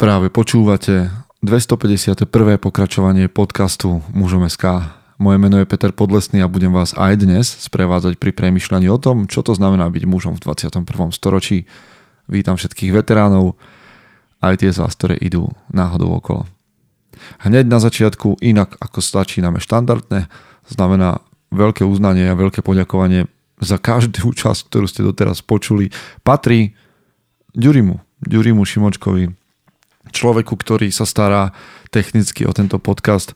Práve počúvate 251. pokračovanie podcastu Mužom SK. Moje meno je Peter Podlesný a budem vás aj dnes sprevádzať pri premyšľaní o tom, čo to znamená byť mužom v 21. storočí. Vítam všetkých veteránov, aj tie z vás, ktoré idú náhodou okolo. Hneď na začiatku, inak ako začíname štandardne, znamená veľké uznanie a veľké poďakovanie za každú časť, ktorú ste doteraz počuli, patrí Ďurimu, Ďurimu Šimočkovi, človeku, ktorý sa stará technicky o tento podcast.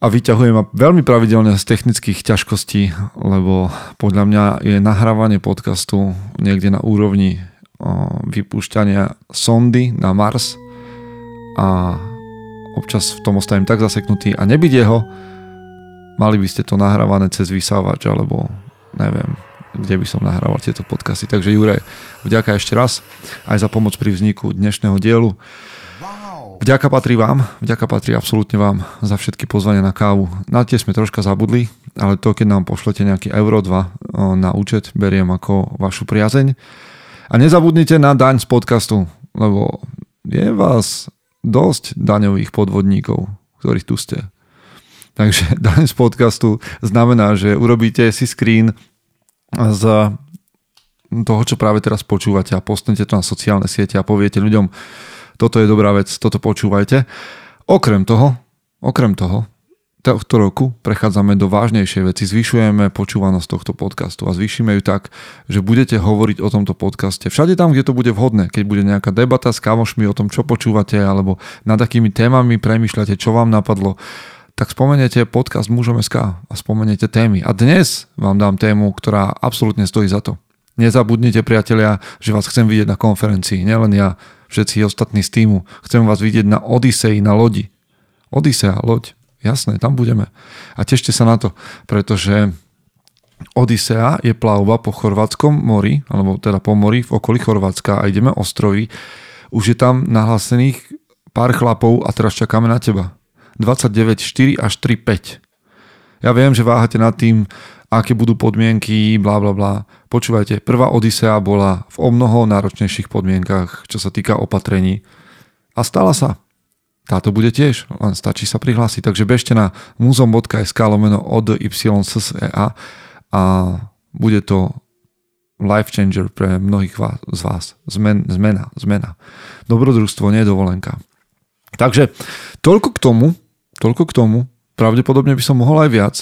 A vyťahujem ma veľmi pravidelne z technických ťažkostí, lebo podľa mňa je nahrávanie podcastu niekde na úrovni vypúšťania sondy na Mars a občas v tom ostavím tak zaseknutý a nebyť jeho, mali by ste to nahrávané cez vysávač alebo neviem, kde by som nahrával tieto podcasty. Takže Jure, vďaka ešte raz aj za pomoc pri vzniku dnešného dielu. Vďaka patrí vám, vďaka patrí absolútne vám za všetky pozvania na kávu. Na tie sme troška zabudli, ale to, keď nám pošlete nejaký euro 2 na účet, beriem ako vašu priazeň. A nezabudnite na daň z podcastu, lebo je vás dosť daňových podvodníkov, ktorých tu ste. Takže daň z podcastu znamená, že urobíte si screen z toho, čo práve teraz počúvate a postnete to na sociálne siete a poviete ľuďom, toto je dobrá vec, toto počúvajte. Okrem toho, okrem toho, tohto roku prechádzame do vážnejšej veci. Zvyšujeme počúvanosť tohto podcastu a zvýšime ju tak, že budete hovoriť o tomto podcaste všade tam, kde to bude vhodné. Keď bude nejaká debata s kamošmi o tom, čo počúvate alebo nad akými témami premýšľate, čo vám napadlo, tak spomeniete podcast Mužom SK a spomeniete témy. A dnes vám dám tému, ktorá absolútne stojí za to. Nezabudnite, priatelia, že vás chcem vidieť na konferencii. Nielen ja, všetci ostatní z týmu. Chcem vás vidieť na Odisei, na lodi. Odisea, loď. Jasné, tam budeme. A tešte sa na to, pretože Odisea je plavba po Chorvátskom mori, alebo teda po mori v okolí Chorvátska a ideme ostrovy. Už je tam nahlásených pár chlapov a teraz čakáme na teba. 29,4 až 3,5. Ja viem, že váhate nad tým, aké budú podmienky, bla bla bla. Počúvajte, prvá Odisea bola v o mnoho náročnejších podmienkach, čo sa týka opatrení. A stala sa. Táto bude tiež, len stačí sa prihlásiť. Takže bežte na muzom.sk lomeno od YSSEA a bude to life changer pre mnohých z vás. Zmen, zmena, zmena. Dobrodružstvo, nie dovolenka. Takže toľko k tomu, Toľko k tomu. Pravdepodobne by som mohol aj viac,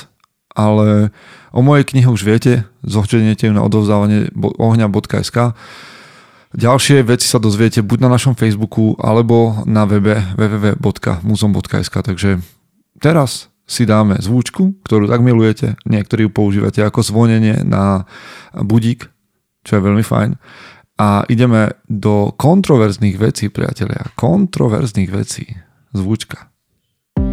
ale o mojej knihe už viete, zohčenete ju na odovzdávanie ohňa.sk. Ďalšie veci sa dozviete buď na našom Facebooku, alebo na webe www.muzom.sk. Takže teraz si dáme zvučku, ktorú tak milujete, niektorí ju používate ako zvonenie na budík, čo je veľmi fajn. A ideme do kontroverzných vecí, priatelia. Kontroverzných vecí. Zvučka.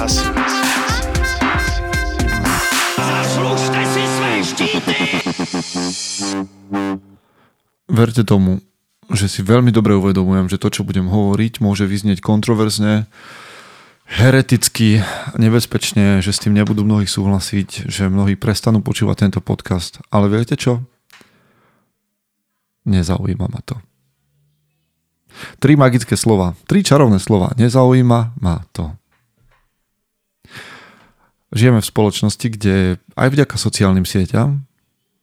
druh krásy. Zaslužte si své štíty! Verte tomu, že si veľmi dobre uvedomujem, že to, čo budem hovoriť, môže vyznieť kontroverzne, hereticky, nebezpečne, že s tým nebudú mnohí súhlasiť, že mnohí prestanú počúvať tento podcast. Ale viete čo? Nezaujíma ma to. Tri magické slova, tri čarovné slova. Nezaujíma ma to. Žijeme v spoločnosti, kde aj vďaka sociálnym sieťam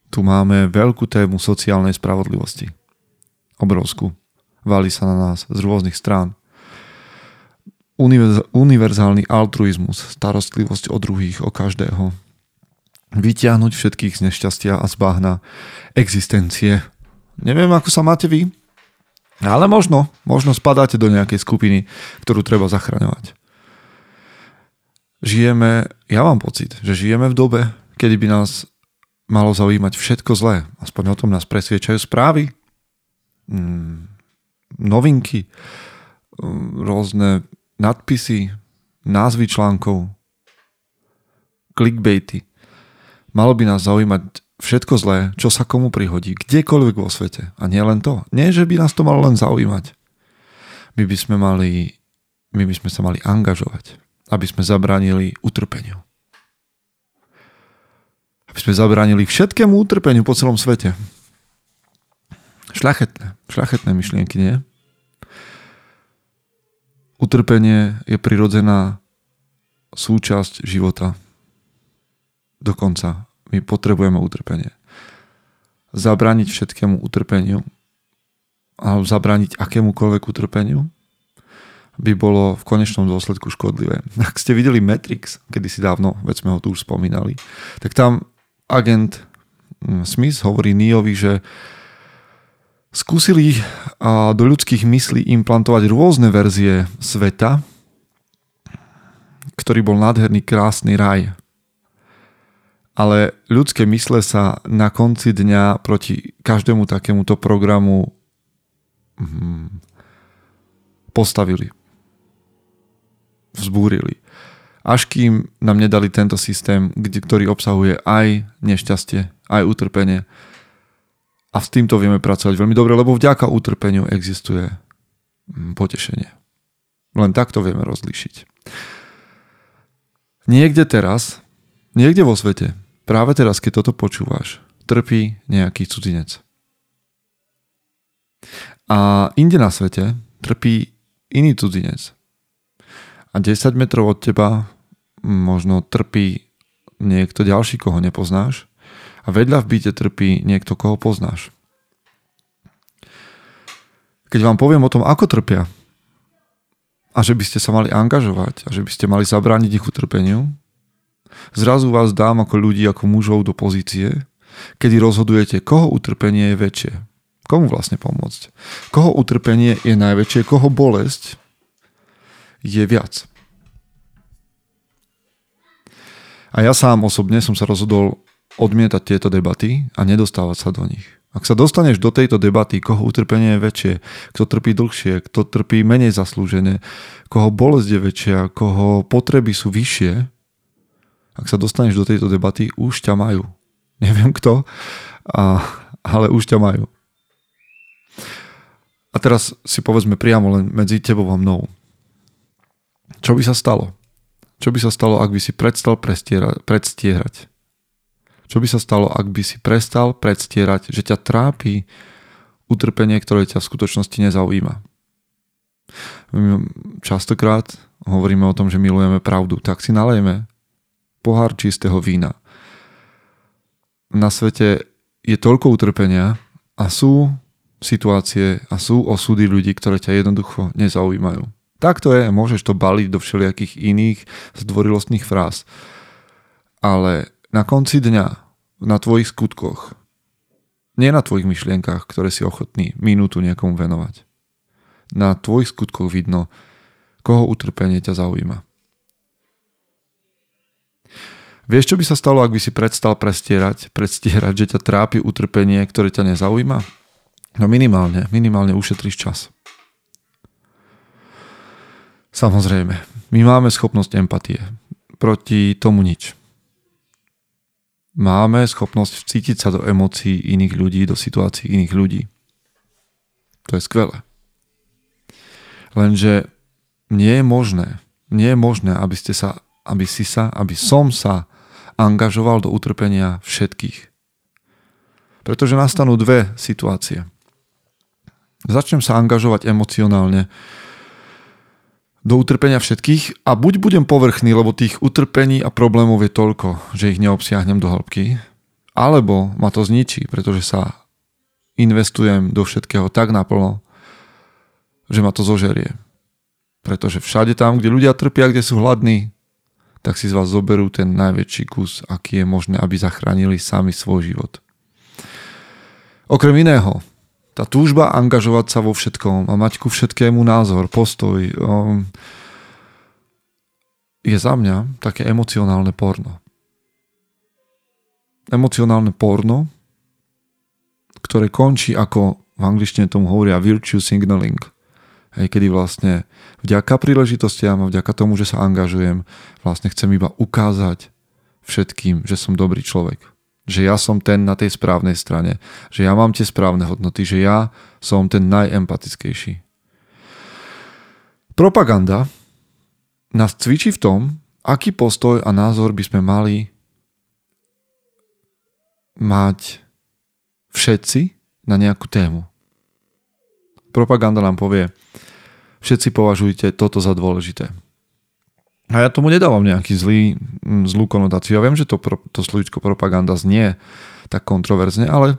tu máme veľkú tému sociálnej spravodlivosti. Obrovskú. Valí sa na nás z rôznych strán. univerzálny altruizmus, starostlivosť o druhých, o každého. Vytiahnuť všetkých z nešťastia a zbáhna existencie. Neviem, ako sa máte vy, ale možno, možno spadáte do nejakej skupiny, ktorú treba zachraňovať. Žijeme, ja mám pocit, že žijeme v dobe, kedy by nás malo zaujímať všetko zlé. Aspoň o tom nás presviečajú správy, mm, novinky, rôzne nadpisy, názvy článkov, clickbaity. Malo by nás zaujímať všetko zlé, čo sa komu prihodí, kdekoľvek vo svete. A nie len to. Nie, že by nás to malo len zaujímať. My by sme mali, my by sme sa mali angažovať, aby sme zabránili utrpeniu. Aby sme zabránili všetkému utrpeniu po celom svete. Šľachetné, šľachetné myšlienky, nie? Utrpenie je prirodzená súčasť života. Dokonca my potrebujeme utrpenie. Zabrániť všetkému utrpeniu alebo zabrániť akémukoľvek utrpeniu by bolo v konečnom dôsledku škodlivé. Ak ste videli Matrix, kedy si dávno, veď sme ho tu už spomínali, tak tam agent hm, Smith hovorí Neovi, že skúsili do ľudských myslí implantovať rôzne verzie sveta, ktorý bol nádherný, krásny raj ale ľudské mysle sa na konci dňa proti každému takémuto programu hmm, postavili. Vzbúrili. Až kým nám nedali tento systém, ktorý obsahuje aj nešťastie, aj utrpenie. A s týmto vieme pracovať veľmi dobre, lebo vďaka utrpeniu existuje hm, potešenie. Len takto vieme rozlíšiť. Niekde teraz, niekde vo svete, práve teraz, keď toto počúvaš, trpí nejaký cudzinec. A inde na svete trpí iný cudzinec. A 10 metrov od teba možno trpí niekto ďalší, koho nepoznáš. A vedľa v byte trpí niekto, koho poznáš. Keď vám poviem o tom, ako trpia, a že by ste sa mali angažovať a že by ste mali zabrániť ich utrpeniu, Zrazu vás dám ako ľudí, ako mužov do pozície, kedy rozhodujete, koho utrpenie je väčšie. Komu vlastne pomôcť? Koho utrpenie je najväčšie, koho bolesť je viac. A ja sám osobne som sa rozhodol odmietať tieto debaty a nedostávať sa do nich. Ak sa dostaneš do tejto debaty, koho utrpenie je väčšie, kto trpí dlhšie, kto trpí menej zaslúžené, koho bolesť je väčšia, koho potreby sú vyššie, ak sa dostaneš do tejto debaty, už ťa majú. Neviem kto, a, ale už ťa majú. A teraz si povedzme priamo len medzi tebou a mnou. Čo by sa stalo? Čo by sa stalo, ak by si prestal predstierať? Čo by sa stalo, ak by si prestal predstierať, že ťa trápi utrpenie, ktoré ťa v skutočnosti nezaujíma? Častokrát hovoríme o tom, že milujeme pravdu, tak si nalejme pohár čistého vína. Na svete je toľko utrpenia a sú situácie a sú osudy ľudí, ktoré ťa jednoducho nezaujímajú. Tak to je, môžeš to baliť do všelijakých iných zdvorilostných fráz. Ale na konci dňa, na tvojich skutkoch, nie na tvojich myšlienkach, ktoré si ochotný minútu niekomu venovať. Na tvojich skutkoch vidno, koho utrpenie ťa zaujíma. Vieš, čo by sa stalo, ak by si predstal prestierať, predstierať, že ťa trápi utrpenie, ktoré ťa nezaujíma? No minimálne, minimálne ušetríš čas. Samozrejme, my máme schopnosť empatie. Proti tomu nič. Máme schopnosť vcítiť sa do emócií iných ľudí, do situácií iných ľudí. To je skvelé. Lenže nie je možné, nie je možné, aby ste sa, aby si sa, aby som sa angažoval do utrpenia všetkých. Pretože nastanú dve situácie. Začnem sa angažovať emocionálne do utrpenia všetkých a buď budem povrchný, lebo tých utrpení a problémov je toľko, že ich neobsiahnem do hĺbky, alebo ma to zničí, pretože sa investujem do všetkého tak naplno, že ma to zožerie. Pretože všade tam, kde ľudia trpia, kde sú hladní, tak si z vás zoberú ten najväčší kus, aký je možné, aby zachránili sami svoj život. Okrem iného, tá túžba angažovať sa vo všetkom a mať ku všetkému názor, postoj, um, je za mňa také emocionálne porno. Emocionálne porno, ktoré končí ako v angličtine tomu hovoria virtue signaling. Hej, kedy vlastne vďaka príležitostiam a vďaka tomu, že sa angažujem, vlastne chcem iba ukázať všetkým, že som dobrý človek. Že ja som ten na tej správnej strane. Že ja mám tie správne hodnoty. Že ja som ten najempatickejší. Propaganda nás cvičí v tom, aký postoj a názor by sme mali mať všetci na nejakú tému. Propaganda nám povie, všetci považujete toto za dôležité. A ja tomu nedávam nejaký zlý, mm, zlú konotáciu. Ja viem, že to, to slovičko propaganda znie tak kontroverzne, ale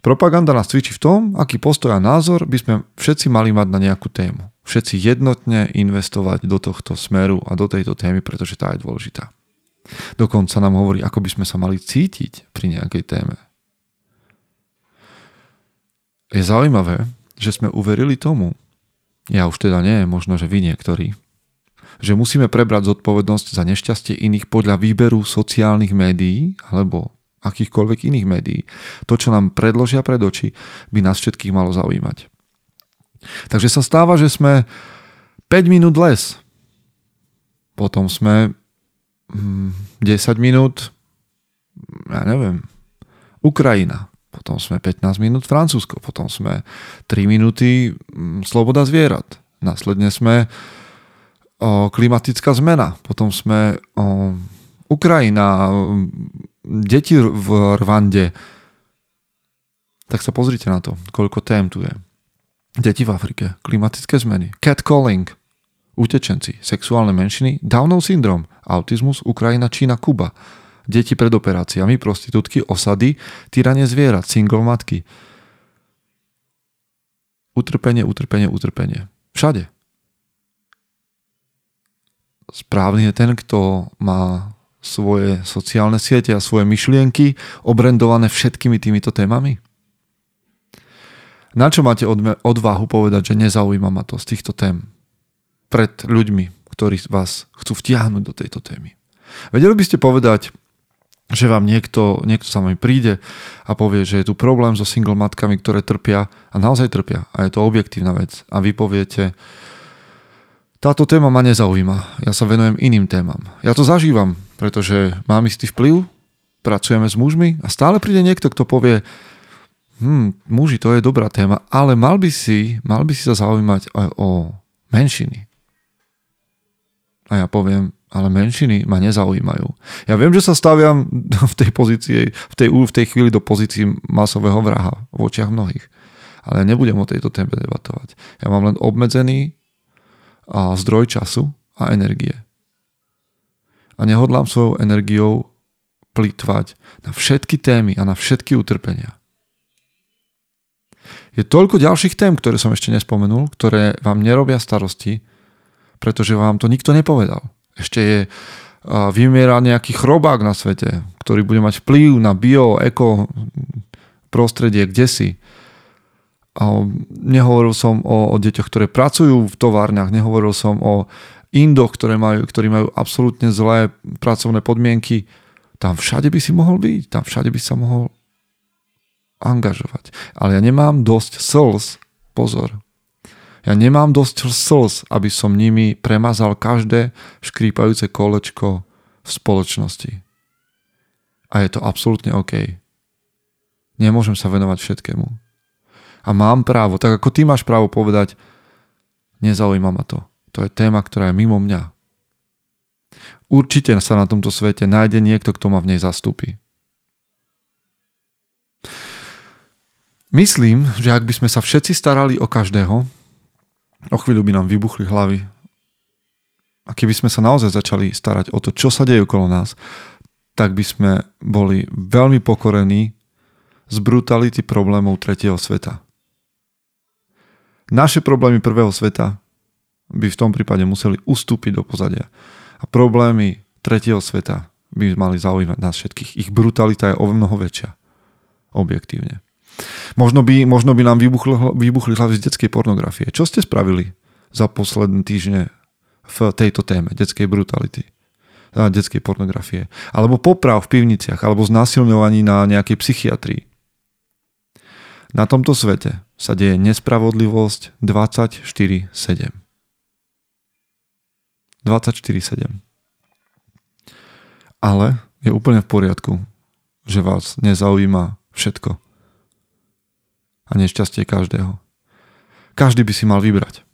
propaganda nás cvičí v tom, aký postoj a názor by sme všetci mali mať na nejakú tému. Všetci jednotne investovať do tohto smeru a do tejto témy, pretože tá je dôležitá. Dokonca nám hovorí, ako by sme sa mali cítiť pri nejakej téme. Je zaujímavé, že sme uverili tomu, ja už teda nie, možno, že vy niektorí, že musíme prebrať zodpovednosť za nešťastie iných podľa výberu sociálnych médií alebo akýchkoľvek iných médií. To, čo nám predložia pred oči, by nás všetkých malo zaujímať. Takže sa stáva, že sme 5 minút les. Potom sme 10 hm, minút, ja neviem, Ukrajina. Potom sme 15 minút Francúzsko. Potom sme 3 minúty hm, Sloboda zvierat. Následne sme klimatická zmena, potom sme Ukrajina, deti v Rwande. Tak sa pozrite na to, koľko tém tu je. Deti v Afrike, klimatické zmeny, catcalling, utečenci, sexuálne menšiny, Downov syndrom, autizmus, Ukrajina, Čína, Kuba, deti pred operáciami, prostitútky, osady, týranie zvierat, single matky. Utrpenie, utrpenie, utrpenie. Všade správny je ten, kto má svoje sociálne siete a svoje myšlienky obrendované všetkými týmito témami? Na čo máte odvahu povedať, že nezaujíma ma to z týchto tém pred ľuďmi, ktorí vás chcú vtiahnuť do tejto témy? Vedeli by ste povedať, že vám niekto, niekto sa mi príde a povie, že je tu problém so single matkami, ktoré trpia a naozaj trpia a je to objektívna vec a vy poviete, táto téma ma nezaujíma. Ja sa venujem iným témam. Ja to zažívam, pretože mám istý vplyv, pracujeme s mužmi a stále príde niekto, kto povie, hm, muži, to je dobrá téma, ale mal by si, mal by si sa zaujímať aj o menšiny. A ja poviem, ale menšiny ma nezaujímajú. Ja viem, že sa staviam v tej pozícii, v tej, v tej chvíli do pozícii masového vraha v očiach mnohých. Ale nebudem o tejto téme debatovať. Ja mám len obmedzený a zdroj času a energie. A nehodlám svojou energiou plýtvať na všetky témy a na všetky utrpenia. Je toľko ďalších tém, ktoré som ešte nespomenul, ktoré vám nerobia starosti, pretože vám to nikto nepovedal. Ešte je vymiera nejaký chrobák na svete, ktorý bude mať vplyv na bio, eko prostredie, kde si. Nehovoril som o, o deťoch, ktoré pracujú v továrniach, nehovoril som o Indoch, ktoré majú, ktorí majú absolútne zlé pracovné podmienky. Tam všade by si mohol byť, tam všade by sa mohol angažovať. Ale ja nemám dosť slz, pozor, ja nemám dosť slz, aby som nimi premazal každé škrípajúce kolečko v spoločnosti. A je to absolútne OK. Nemôžem sa venovať všetkému a mám právo, tak ako ty máš právo povedať, nezaujíma ma to. To je téma, ktorá je mimo mňa. Určite sa na tomto svete nájde niekto, kto ma v nej zastúpi. Myslím, že ak by sme sa všetci starali o každého, o chvíľu by nám vybuchli hlavy. A keby sme sa naozaj začali starať o to, čo sa deje okolo nás, tak by sme boli veľmi pokorení z brutality problémov tretieho sveta. Naše problémy prvého sveta by v tom prípade museli ustúpiť do pozadia. A problémy tretieho sveta by mali zaujímať nás všetkých. Ich brutalita je o mnoho väčšia. Objektívne. Možno by, možno by nám vybuchli, vybuchli hlavy z detskej pornografie. Čo ste spravili za posledné týždne v tejto téme detskej brutality? Detskej pornografie. Alebo poprav v pivniciach, alebo znásilňovaní na nejakej psychiatrii. Na tomto svete sa deje nespravodlivosť 24-7. 24-7. Ale je úplne v poriadku, že vás nezaujíma všetko. A nešťastie každého. Každý by si mal vybrať.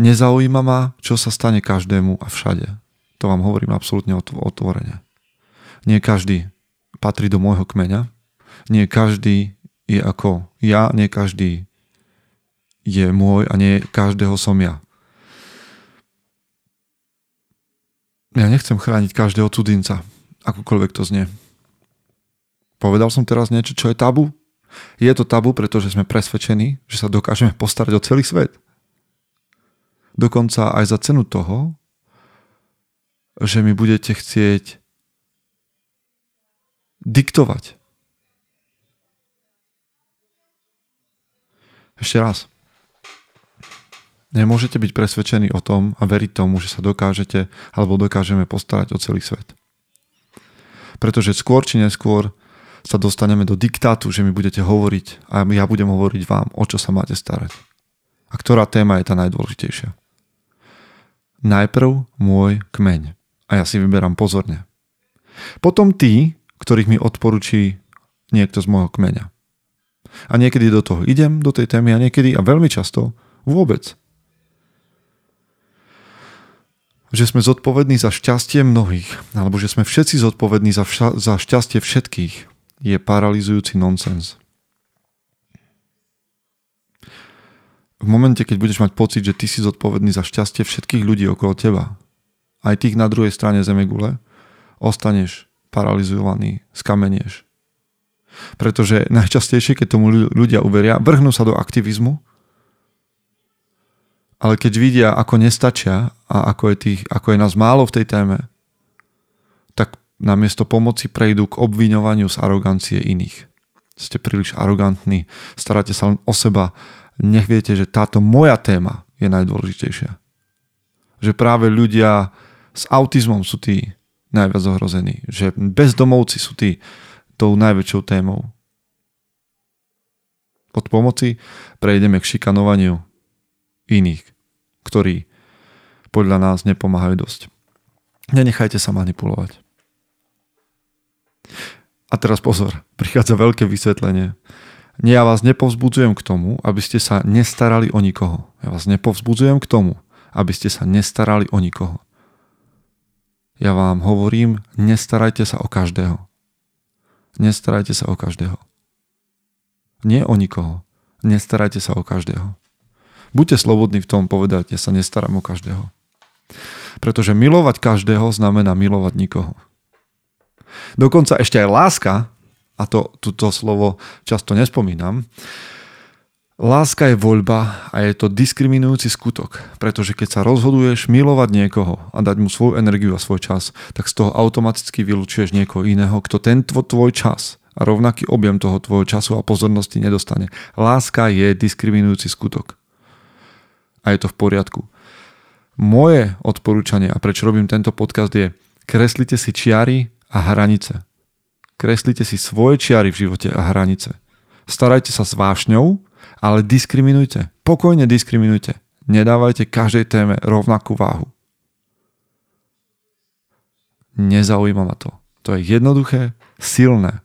Nezaujíma ma, čo sa stane každému a všade. To vám hovorím absolútne otvorene. Nie každý patrí do môjho kmeňa. Nie každý je ako ja, nie každý je môj a nie každého som ja. Ja nechcem chrániť každého cudzinca, akokoľvek to znie. Povedal som teraz niečo, čo je tabu? Je to tabu, pretože sme presvedčení, že sa dokážeme postarať o celý svet. Dokonca aj za cenu toho, že mi budete chcieť diktovať. Ešte raz. Nemôžete byť presvedčení o tom a veriť tomu, že sa dokážete alebo dokážeme postarať o celý svet. Pretože skôr či neskôr sa dostaneme do diktátu, že mi budete hovoriť a ja budem hovoriť vám, o čo sa máte starať. A ktorá téma je tá najdôležitejšia. Najprv môj kmeň. A ja si vyberám pozorne. Potom tí, ktorých mi odporúči niekto z môjho kmeňa. A niekedy do toho idem, do tej témy a niekedy a veľmi často vôbec že sme zodpovední za šťastie mnohých, alebo že sme všetci zodpovední za, vša- za šťastie všetkých, je paralizujúci nonsens. V momente, keď budeš mať pocit, že ty si zodpovedný za šťastie všetkých ľudí okolo teba, aj tých na druhej strane Zemegule, ostaneš paralizovaný, skamenieš. Pretože najčastejšie, keď tomu ľudia uveria, vrhnú sa do aktivizmu, ale keď vidia, ako nestačia a ako je, tých, ako je nás málo v tej téme, tak namiesto pomoci prejdú k obviňovaniu z arogancie iných. Ste príliš arogantní, staráte sa len o seba, nech viete, že táto moja téma je najdôležitejšia. Že práve ľudia s autizmom sú tí najviac ohrození. Že bezdomovci sú tí tou najväčšou témou. Od pomoci prejdeme k šikanovaniu iných, ktorí podľa nás nepomáhajú dosť. Nenechajte sa manipulovať. A teraz pozor, prichádza veľké vysvetlenie. Nie, ja vás nepovzbudzujem k tomu, aby ste sa nestarali o nikoho. Ja vás nepovzbudzujem k tomu, aby ste sa nestarali o nikoho. Ja vám hovorím, nestarajte sa o každého. Nestarajte sa o každého. Nie o nikoho. Nestarajte sa o každého. Buďte slobodní v tom povedať, ja sa nestaram o každého. Pretože milovať každého znamená milovať nikoho. Dokonca ešte aj láska, a to túto slovo často nespomínam, Láska je voľba a je to diskriminujúci skutok, pretože keď sa rozhoduješ milovať niekoho a dať mu svoju energiu a svoj čas, tak z toho automaticky vylúčuješ niekoho iného, kto ten tvoj čas a rovnaký objem toho tvojho času a pozornosti nedostane. Láska je diskriminujúci skutok a je to v poriadku. Moje odporúčanie a prečo robím tento podcast je kreslite si čiary a hranice. Kreslite si svoje čiary v živote a hranice. Starajte sa s vášňou, ale diskriminujte. Pokojne diskriminujte. Nedávajte každej téme rovnakú váhu. Nezaujíma ma to. To je jednoduché, silné,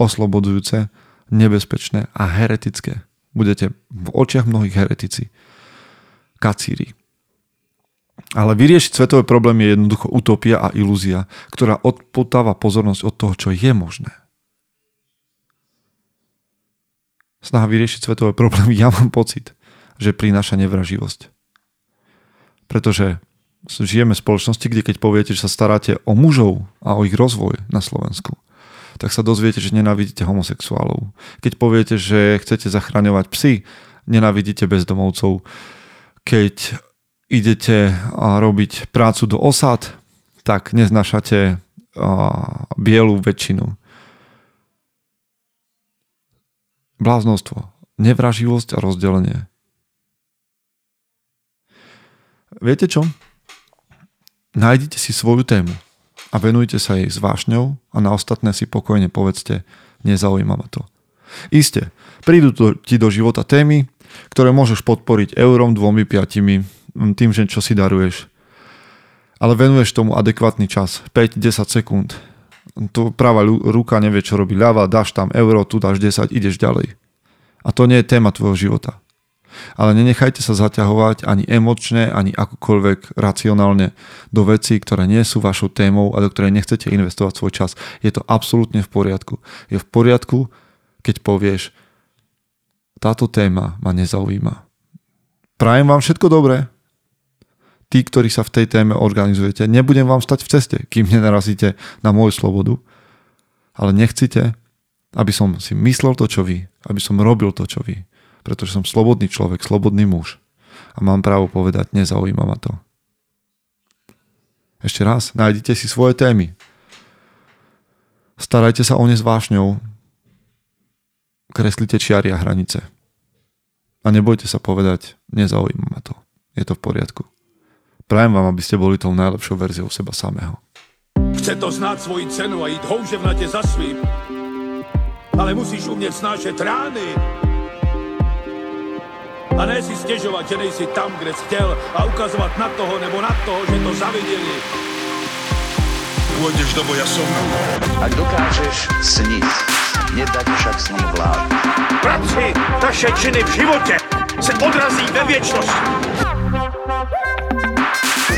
oslobodzujúce, nebezpečné a heretické. Budete v očiach mnohých heretici kacíri. Ale vyriešiť svetové problémy je jednoducho utopia a ilúzia, ktorá odpotáva pozornosť od toho, čo je možné. Snaha vyriešiť svetové problémy, ja mám pocit, že prináša nevraživosť. Pretože žijeme v spoločnosti, kde keď poviete, že sa staráte o mužov a o ich rozvoj na Slovensku, tak sa dozviete, že nenávidíte homosexuálov. Keď poviete, že chcete zachraňovať psy, nenávidíte bezdomovcov keď idete robiť prácu do osad, tak neznašate bielu väčšinu. Bláznostvo, nevraživosť a rozdelenie. Viete čo? Nájdite si svoju tému a venujte sa jej s vášňou a na ostatné si pokojne povedzte, nezaujíma ma to. Isté, Prídu to, ti do života témy, ktoré môžeš podporiť eurom, dvomi, piatimi, tým, že čo si daruješ. Ale venuješ tomu adekvátny čas, 5-10 sekúnd. Tu práva ruka nevie, čo robí ľava, dáš tam euro, tu dáš 10, ideš ďalej. A to nie je téma tvojho života. Ale nenechajte sa zaťahovať ani emočne, ani akokoľvek racionálne do vecí, ktoré nie sú vašou témou a do ktorej nechcete investovať svoj čas. Je to absolútne v poriadku. Je v poriadku, keď povieš, táto téma ma nezaujíma. Prajem vám všetko dobré. Tí, ktorí sa v tej téme organizujete, nebudem vám stať v ceste, kým nenarazíte na moju slobodu, ale nechcite, aby som si myslel to, čo vy, aby som robil to, čo vy pretože som slobodný človek, slobodný muž a mám právo povedať, nezaujíma ma to. Ešte raz, nájdite si svoje témy. Starajte sa o ne s vášňou. Kreslite čiary a hranice. A nebojte sa povedať, nezaujíma ma to. Je to v poriadku. Prajem vám, aby ste boli tou najlepšou verziou seba samého. Chce to znáť svoji cenu a ísť houževnate za svým. Ale musíš umieť snášať rány a ne si stěžovat, že nejsi tam, kde jsi chtěl a ukazovat na toho nebo na toho, že to zaviděli. Pôjdeš do boja som. Ak dokážeš sniť, nedať však snom vlád. Práci, taše činy v životě se odrazí ve věčnosti.